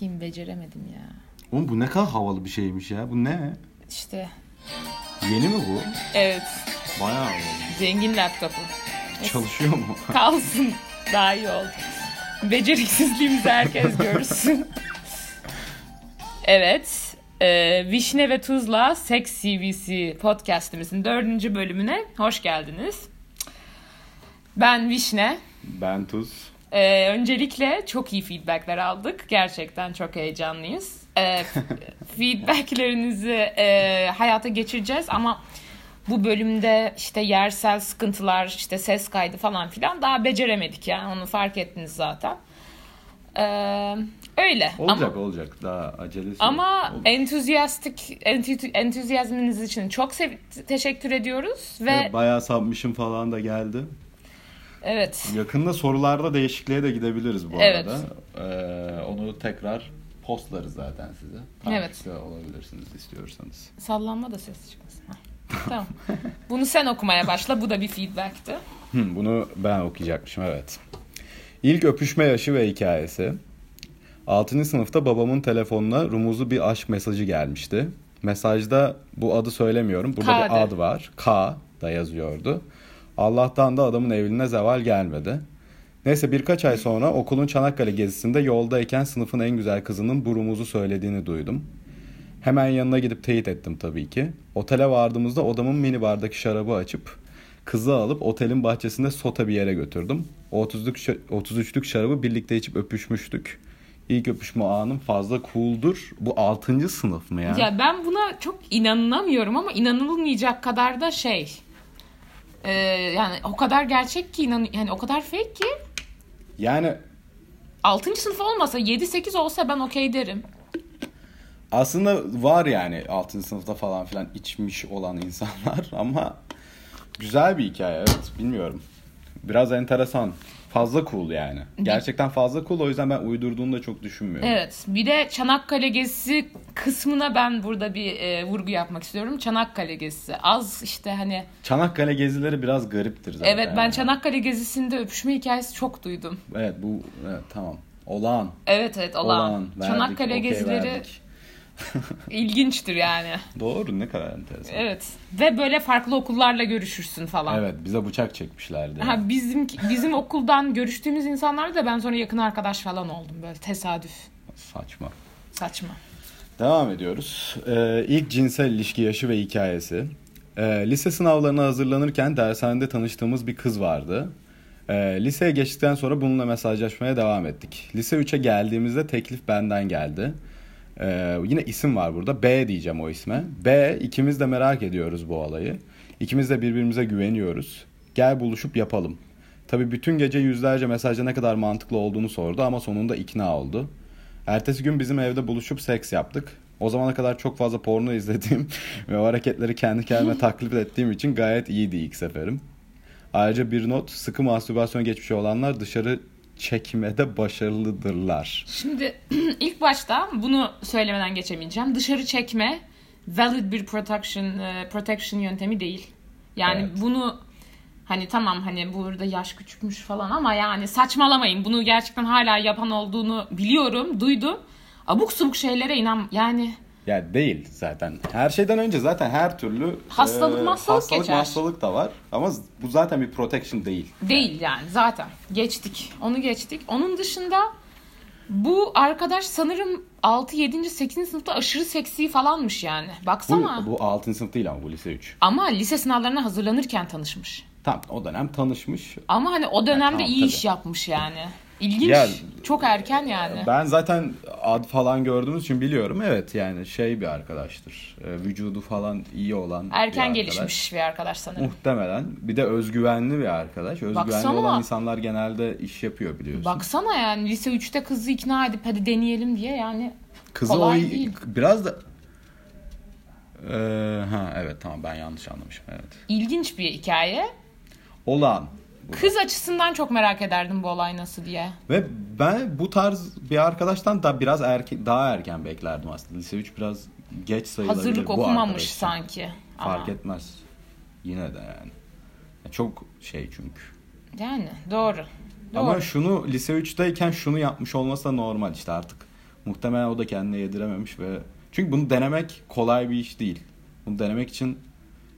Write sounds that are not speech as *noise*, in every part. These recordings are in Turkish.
bakayım beceremedim ya. Oğlum bu ne kadar havalı bir şeymiş ya. Bu ne? İşte Yeni mi bu? evet Bayağı havalı. zengin laptopu. Çalışıyor mu? *laughs* Kalsın daha iyi oldu. Beceriksizliğimizi herkes görsün. evet. E, Vişne ve Tuzla Sex CVC podcastimizin dördüncü bölümüne hoş geldiniz. Ben Vişne. Ben Tuz. Ee, öncelikle çok iyi feedbackler aldık. Gerçekten çok heyecanlıyız. Ee, *laughs* feedbacklerinizi e, hayata geçireceğiz ama bu bölümde işte yersel sıkıntılar, işte ses kaydı falan filan daha beceremedik yani onu fark ettiniz zaten. Ee, öyle. Olacak ama, olacak. Daha acelesi ama. Olur. entüzyastik entü, entüzyazmınız için çok teşekkür ediyoruz ve Bayağı submission falan da geldi. Evet Yakında sorularda değişikliğe de gidebiliriz bu Evet. arada. Ee, onu tekrar postlarız zaten size. Evet. Takipte olabilirsiniz istiyorsanız. sallanma da ses çıkmasın. *laughs* Tamam. Bunu sen okumaya başla. Bu da bir feedback'ti. Bunu ben okuyacakmışım evet. İlk öpüşme yaşı ve hikayesi. 6. sınıfta babamın telefonuna rumuzlu bir aşk mesajı gelmişti. Mesajda bu adı söylemiyorum. Burada K bir ad var. K da yazıyordu. Allah'tan da adamın evliliğine zeval gelmedi. Neyse birkaç ay sonra okulun Çanakkale gezisinde yoldayken sınıfın en güzel kızının bu rumuzu söylediğini duydum. Hemen yanına gidip teyit ettim tabii ki. Otele vardığımızda odamın mini bardaki şarabı açıp kızı alıp otelin bahçesinde sota bir yere götürdüm. O 30'luk şa- 33'lük şarabı birlikte içip öpüşmüştük. İlk öpüşme anım fazla cool'dur. Bu 6. sınıf mı ya? Ya ben buna çok inanamıyorum ama inanılmayacak kadar da şey. Ee, yani o kadar gerçek ki inan yani o kadar fake ki Yani 6. sınıf olmasa 7-8 olsa ben okey derim. aslında var yani 6. sınıfta falan filan içmiş olan insanlar *laughs* ama güzel bir hikaye evet bilmiyorum. Biraz enteresan. Fazla cool yani. Gerçekten fazla cool o yüzden ben uydurduğunu da çok düşünmüyorum. Evet. Bir de Çanakkale gezisi kısmına ben burada bir e, vurgu yapmak istiyorum. Çanakkale gezisi. Az işte hani Çanakkale gezileri biraz gariptir zaten. evet ben yani. Çanakkale gezisinde öpüşme hikayesi çok duydum. Evet bu evet, tamam. Olağan. Evet evet olağan. Olağan. Verdik, Çanakkale okey gezileri verdik. İlginçtir yani. Doğru ne kadar enteresan. Evet. Evet. Ve böyle farklı okullarla görüşürsün falan. bize bıçak çekmişlerdi. Ha, bizim bizim okuldan görüştüğümüz insanlar da ben sonra yakın arkadaş falan oldum böyle tesadüf. Saçma. Saçma. Devam ediyoruz. Ee, ilk cinsel ilişki yaşı ve hikayesi. Ee, lise sınavlarına hazırlanırken dershanede tanıştığımız bir kız vardı. Ee, liseye geçtikten sonra bununla mesajlaşmaya devam ettik. Lise 3'e geldiğimizde teklif benden geldi. Ee, yine isim var burada. B diyeceğim o isme. B ikimiz de merak ediyoruz bu olayı. İkimiz de birbirimize güveniyoruz. Gel buluşup yapalım. Tabii bütün gece yüzlerce mesajda ne kadar mantıklı olduğunu sordu ama sonunda ikna oldu. Ertesi gün bizim evde buluşup seks yaptık. O zamana kadar çok fazla porno izlediğim *laughs* ve o hareketleri kendi kendime *laughs* taklit ettiğim için gayet iyiydi ilk seferim. Ayrıca bir not, sıkı mastürbasyon geçmişi olanlar dışarı çekmede başarılıdırlar. Şimdi *clears throat* ilk başta bunu söylemeden geçemeyeceğim. Dışarı çekme valid bir protection e, protection yöntemi değil. Yani Evet. bunu hani tamam hani burada yaş küçükmüş falan ama yani saçmalamayın. Bunu gerçekten hala yapan olduğunu biliyorum, duydum. Abuk subuk şeylere inan yani Ya değil zaten. Her şeyden önce zaten her türlü Hastalık, e, hastalık hastalık, geçer. hastalık da var. Ama bu zaten bir protection değil. Değil yani zaten. Geçtik. Onu geçtik. Onun dışında bu arkadaş sanırım 6, 7. 8. sınıfta aşırı seksi falanmış yani. Bu, Baksana. bu 6. sınıf değil ama bu lise 3. Ama lise sınavlarına hazırlanırken tanışmış. Tam o dönem tanışmış. Ama hani o dönemde tamam, iyi tabii. iş yapmış yani. İlginç. Ya- Çok erken yani. Ben zaten ad falan gördüğümüz için biliyorum. Evet yani şey bir arkadaştır. E, vücudu falan iyi olan bir Erken arkadaş. gelişmiş bir arkadaş sanırım. Muhtemelen. Bir de özgüvenli bir arkadaş. Özgüvenli Baksana. olan insanlar genelde iş yapıyor biliyorsun. Baksana yani lise 3'te kızı ikna edip hadi deneyelim diye yani. Kızı kolay o değil. biraz da Ee, ha evet tamam ben yanlış anlamışım evet. İlginç bir hikaye. Olan. Kız açısından çok merak ederdim bu olay nasıl diye. Ve ben bu tarz bir arkadaştan da biraz erken, daha erken beklerdim aslında. Lise 3 biraz geç sayılabilir. Hazırlık bu okumamış arkadaş için. sanki. Fark Ama- etmez. Yine de yani. Çok şey çünkü. Yani doğru. Doğru. Ama şunu lise 3'teyken şunu yapmış olması da normal işte artık. Muhtemelen o da kendine yedirememiş ve çünkü bunu denemek kolay bir iş değil. Bunu denemek için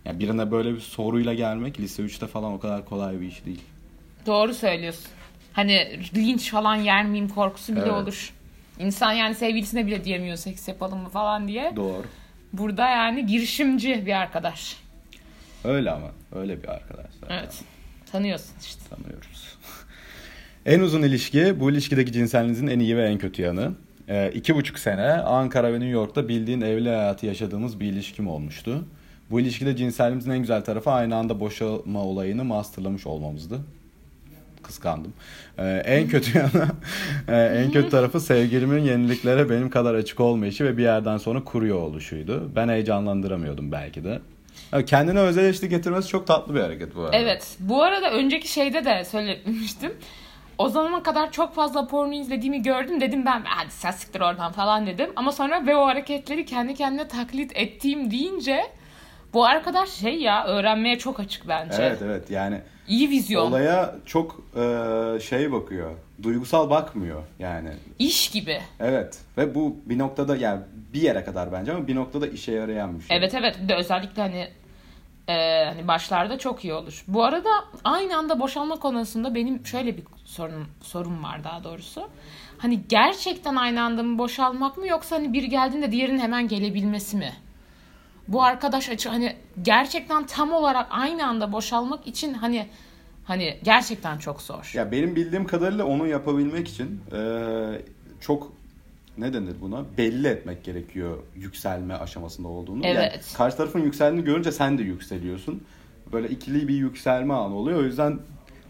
yani birine böyle bir soruyla gelmek lise 3'te falan o kadar kolay bir iş değil. Doğru söylüyorsun. Hani linç falan yer miyim korkusu bile Evet. olur. İnsan yani sevgilisine bile diyemiyor seks yapalım mı falan diye. Doğru. Burada yani girişimci bir arkadaş. Öyle ama öyle bir arkadaş zaten. Evet. Tanıyorsun işte. Tanıyoruz. en uzun ilişki bu ilişkideki cinselliğinizin en iyi ve en kötü yanı. Ee, iki buçuk sene Ankara ve New York'ta bildiğin evli hayatı yaşadığımız bir ilişkim olmuştu. Bu ilişkide cinselliğimizin en güzel tarafı aynı anda boşalma olayını masterlamış olmamızdı. Kıskandım. Ee, en kötü *laughs* yanı, e, en kötü tarafı sevgilimin yeniliklere benim kadar açık olmayışı ve bir yerden sonra kuruyor oluşuydu. Ben heyecanlandıramıyordum belki de. Ya Kendine özel getirmesi çok tatlı bir hareket bu arada. Evet. Bu arada önceki şeyde de söylemiştim. O zamana kadar çok fazla porno izlediğimi gördüm. Dedim ben hadi sen siktir oradan falan dedim. Ama sonra ve o hareketleri kendi kendine taklit ettiğim deyince bu arkadaş şey ya öğrenmeye çok açık bence. Evet evet yani İyi vizyon. olaya çok e, şey bakıyor. Duygusal bakmıyor yani. İş gibi. Evet ve bu bir noktada yani bir yere kadar bence ama bir noktada işe yarayan bir şey. Evet evet bir de özellikle hani e, hani başlarda çok iyi olur. Bu arada aynı anda boşalma konusunda benim şöyle bir sorun sorun var daha doğrusu. Hani gerçekten aynı anda mı boşalmak mı yoksa hani biri geldiğinde diğerinin hemen gelebilmesi mi? Bu arkadaş açı hani gerçekten tam olarak aynı anda boşalmak için hani hani gerçekten çok zor. Ya benim bildiğim kadarıyla onu yapabilmek için e, çok ne denir buna? Belli etmek gerekiyor yükselme aşamasında olduğunu. Yani Evet. karşı tarafın yükseldiğini görünce sen de yükseliyorsun. Böyle ikili bir yükselme anı oluyor. O yüzden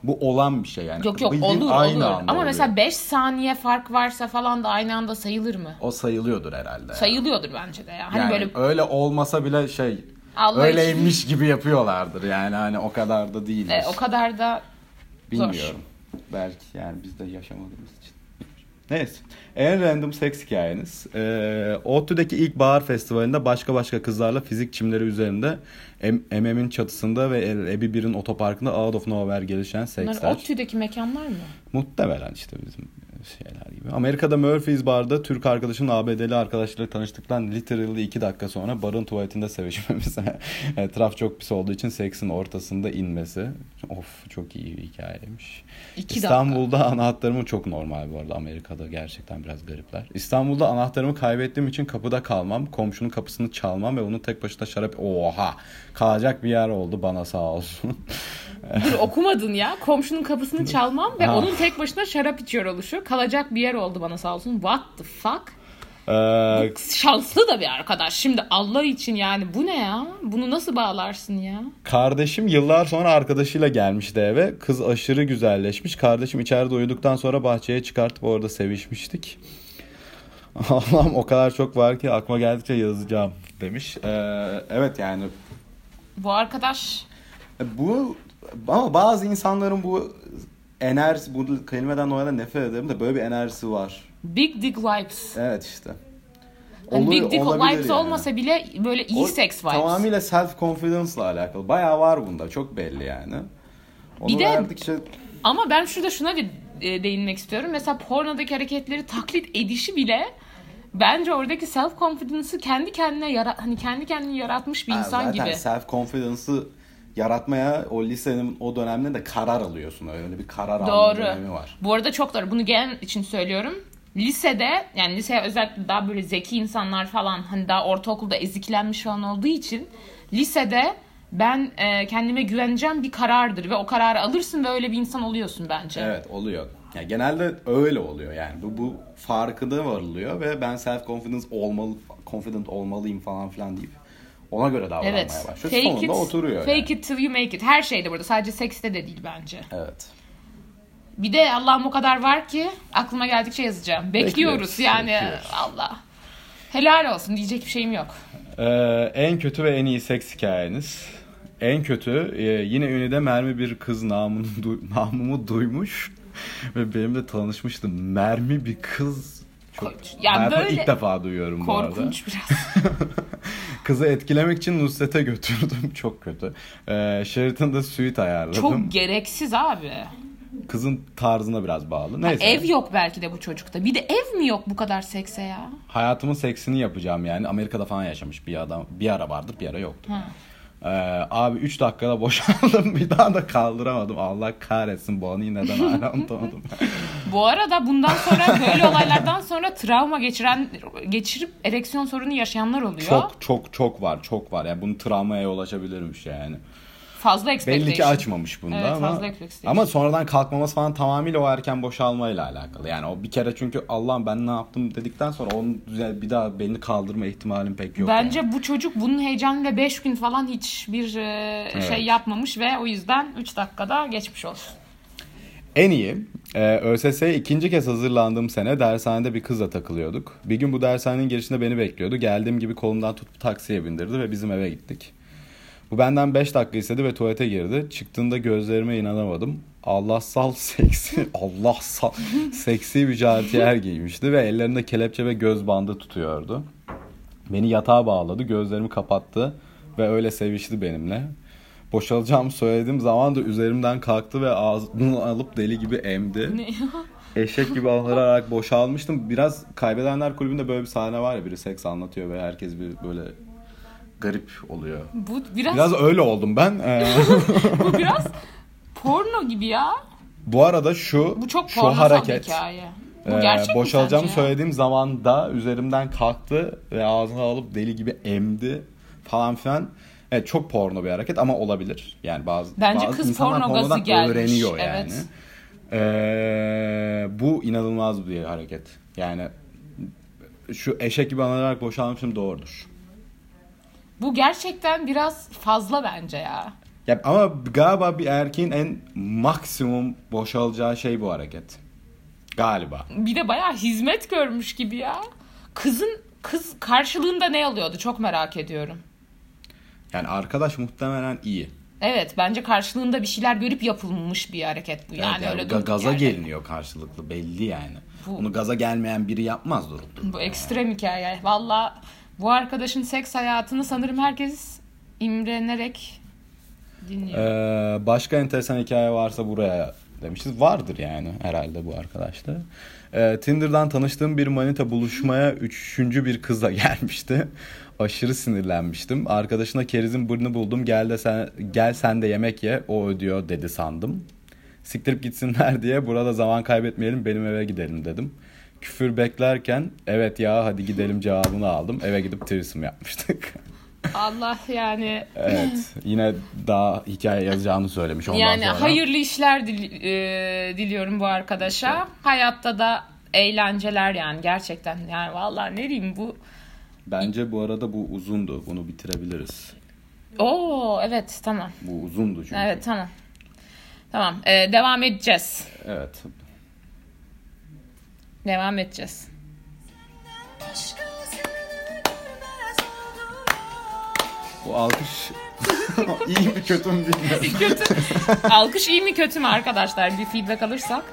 bu olan bir şey yani. Yok yok Bildiğin olur aynı olur. anda Ama oluyor. mesela 5 saniye fark varsa falan da aynı anda sayılır mı? o sayılıyordur herhalde. Sayılıyordur bence de ya. Hani yani böyle öyle olmasa bile şey Allah öyleymiş gibi yapıyorlardır yani hani o kadar da değildir. E, o kadar da Bilmiyorum. Belki yani biz de yaşamadığımız için. Neyse. En random seks hikayeniz. Ee, ODTÜ'deki ilk bahar festivalinde başka başka kızlarla fizik çimleri üzerinde MM'in çatısında ve Ebi 1'in otoparkında out of nowhere gelişen Bunlar seksler. ODTÜ'deki mekanlar mı? Muhtemelen işte bizim şeyler gibi. Amerika'da Murphy's Bar'da Türk arkadaşın ABD'li arkadaşlarıyla tanıştıktan literally 2 dakika sonra barın tuvaletinde sevişmemiz. *laughs* Etraf çok pis olduğu için seksin ortasında inmesi. Of çok iyi bir hikayeymiş. İki İstanbul'da anahtarımı çok normal bu arada. Amerika'da gerçekten biraz garipler. İstanbul'da anahtarımı kaybettiğim için kapıda kalmam. Komşunun kapısını çalmam ve onun tek başına şarap... Oha! Kalacak bir yer oldu bana sağ olsun. Dur okumadın ya. Komşunun kapısını çalmam ve Ha. onun tek başına şarap içiyor oluşu. Kalacak bir yer oldu bana sağ olsun. What the fuck? Ee, Şanslı da bir arkadaş. Şimdi Allah için yani bu ne ya? Bunu nasıl bağlarsın ya? Kardeşim yıllar sonra arkadaşıyla gelmişti eve. Kız aşırı güzelleşmiş. Kardeşim içeride uyuduktan sonra bahçeye çıkartıp orada sevişmiştik. *laughs* Allah'ım o kadar çok var ki aklıma geldikçe yazacağım demiş. Ee, evet yani Bu arkadaş bu ama bazı insanların bu enerjisi bu kelimeden dolayı da nefret ederim de böyle bir enerjisi var. Big Dick Vibes. Evet işte. Yani Oluyor- Big Dick Vibes yani. olmasa bile böyle iyi O seks vibes. Tamamıyla self confidence'la alakalı. Bayağı var bunda. Çok belli yani. Onu Bir de- verdikçe Ama ben şurada şuna bir e, değinmek istiyorum. Mesela pornodaki hareketleri taklit edişi bile bence oradaki self confidence'ı kendi kendine yara hani kendi kendini yaratmış bir Ha, insan zaten gibi. self confidence'ı yaratmaya o lisenin o dönemde de karar alıyorsun. Öyle bir karar alma dönemi var. Bu arada çok doğru. Bunu gelen için söylüyorum. Lisede yani liseye özellikle daha böyle zeki insanlar falan hani daha ortaokulda eziklenmiş falan olduğu için lisede ben e, kendime güveneceğim bir karardır ve o kararı alırsın ve öyle bir insan oluyorsun bence. Evet oluyor. Yani genelde öyle oluyor yani. Bu, bu farkında varılıyor ve ben self confidence olmalı confident olmalıyım falan filan deyip ona göre davranmaya Evet. başlıyor. Fake Sonunda it, oturuyor fake yani. it till you make it. Her şeyde burada. Sadece sekste de değil bence. Evet. Bir de Allah'ım o kadar var ki aklıma geldikçe yazacağım. Bekliyoruz, Bekliyoruz, yani. bekliyoruz. Allah. Helal olsun diyecek bir şeyim yok. Ee, en kötü ve en iyi seks hikayeniz. En kötü e, yine ünlüde mermi bir kız namını, du- namımı duymuş *laughs* ve benimle tanışmıştı. Mermi bir kız çok Ya hayatımda böyle ilk defa duyuyorum bu arada. Korkunç biraz. *laughs* Kızı etkilemek için Nusret'e götürdüm. *laughs* Çok kötü. Ee, Sheraton'da suite ayarladım. Çok gereksiz abi. kızın tarzına biraz bağlı. Neyse. Ev yok belki de bu çocukta. Bir de ev mi yok bu kadar sekse ya? Hayatımın seksini yapacağım yani. Amerika'da falan yaşamış bir adam. Bir ara vardı bir ara yoktu. Ee, abi 3 dakikada boşaldım. *laughs* Bir daha da kaldıramadım. Allah kahretsin bu anıyı neden hala unutamadım. *laughs* Bu arada bundan sonra böyle olaylardan sonra travma geçiren geçirip ereksiyon sorunu yaşayanlar oluyor. çok çok çok var çok var. Yani bunun travmaya yol açabilirmiş yani. Fazla expectation. Belli ki açmamış bunda Evet, ama fazla ama sonradan kalkmaması falan tamamıyla o erken boşalmayla alakalı. Yani o bir kere çünkü Allah'ım ben ne yaptım dedikten sonra onun bir daha belini kaldırma ihtimalim pek yok. Bence yani. bu çocuk bunun heyecanıyla 5 gün falan hiçbir e, Evet. şey yapmamış ve o yüzden 3 dakikada geçmiş olsun. En iyi e, ÖSS'ye ikinci kez hazırlandığım sene dershanede bir kızla takılıyorduk. Bir gün bu dershanenin girişinde beni bekliyordu. Geldiğim gibi kolumdan tutup taksiye bindirdi ve bizim eve gittik. Bu benden 5 dakika istedi ve tuvalete girdi. Çıktığında gözlerime inanamadım. Allahsal *laughs* seksi, Allahsal seksi bir jartiyer giymişti ve ellerinde kelepçe ve göz bandı tutuyordu. Beni yatağa bağladı, gözlerimi kapattı ve öyle sevişti benimle. Boşalacağımı söylediğim zaman da üzerimden kalktı ve ağzını alıp deli gibi emdi. Ne? Eşek gibi ağlayarak boşalmıştım. Biraz Kaybedenler Kulübü'nde böyle bir sahne var ya biri seks anlatıyor ve herkes bir böyle garip oluyor. bu biraz, Biraz öyle oldum ben. Ee, *laughs* bu biraz porno gibi ya. bu arada şu Bu çok şu hareket hikaye. Bu e, mi boşalacağımı söylediğim zaman da üzerimden kalktı ve ağzına alıp deli gibi emdi falan filan. Evet çok porno bir hareket ama olabilir. Yani bazı Bence bazı kız insanlar porno gazı pornodan gelmiş, öğreniyor yani. evet. Ee, bu inanılmaz bir hareket. Yani şu eşek gibi anılarak boşalmışım doğrudur. Bu gerçekten biraz fazla bence ya. Ya ama galiba bir erkeğin en maksimum boşalacağı şey bu hareket. Galiba. Bir de bayağı hizmet görmüş gibi ya. Kızın kız karşılığında ne alıyordu çok merak ediyorum. Yani arkadaş muhtemelen iyi. Evet bence karşılığında bir şeyler görüp yapılmış bir hareket bu. Yani Evet, öyle ga- durduk gaza yerde. geliniyor karşılıklı belli yani. Bu- Bunu gaza gelmeyen biri yapmaz durup. Bu ekstrem hikaye. Valla bu arkadaşın seks hayatını sanırım herkes imrenerek dinliyor. Ee, başka enteresan hikaye varsa buraya demişiz. Vardır yani herhalde bu arkadaşta. Ee, Tinder'dan tanıştığım bir manita buluşmaya üçüncü bir kızla *laughs* gelmişti. Aşırı sinirlenmiştim. Arkadaşına kerizin bırını buldum. Gel de sen gel sen de yemek ye. O ödüyor dedi sandım. Siktirip gitsinler diye burada zaman kaybetmeyelim benim eve gidelim dedim. Küfür beklerken evet ya hadi gidelim cevabını aldım. Eve gidip threesome yapmıştık. *laughs* Allah yani Evet. Yine daha hikaye yazacağını söylemiş ondan yani sonra. hayırlı işler dil- e, diliyorum bu arkadaşa. Hayatta da eğlenceler yani gerçekten. Yani vallahi ne diyeyim bu Bence bu arada bu uzundu. Bunu bitirebiliriz. Oo evet tamam. Bu uzundu çünkü. Evet tamam. Tamam. e, devam edeceğiz. Evet. Devam edeceğiz. Bu alkış *laughs* iyi mi kötü mü bilmiyorum. *laughs* Kötü. Alkış iyi mi kötü mü arkadaşlar? Bir feedback alırsak.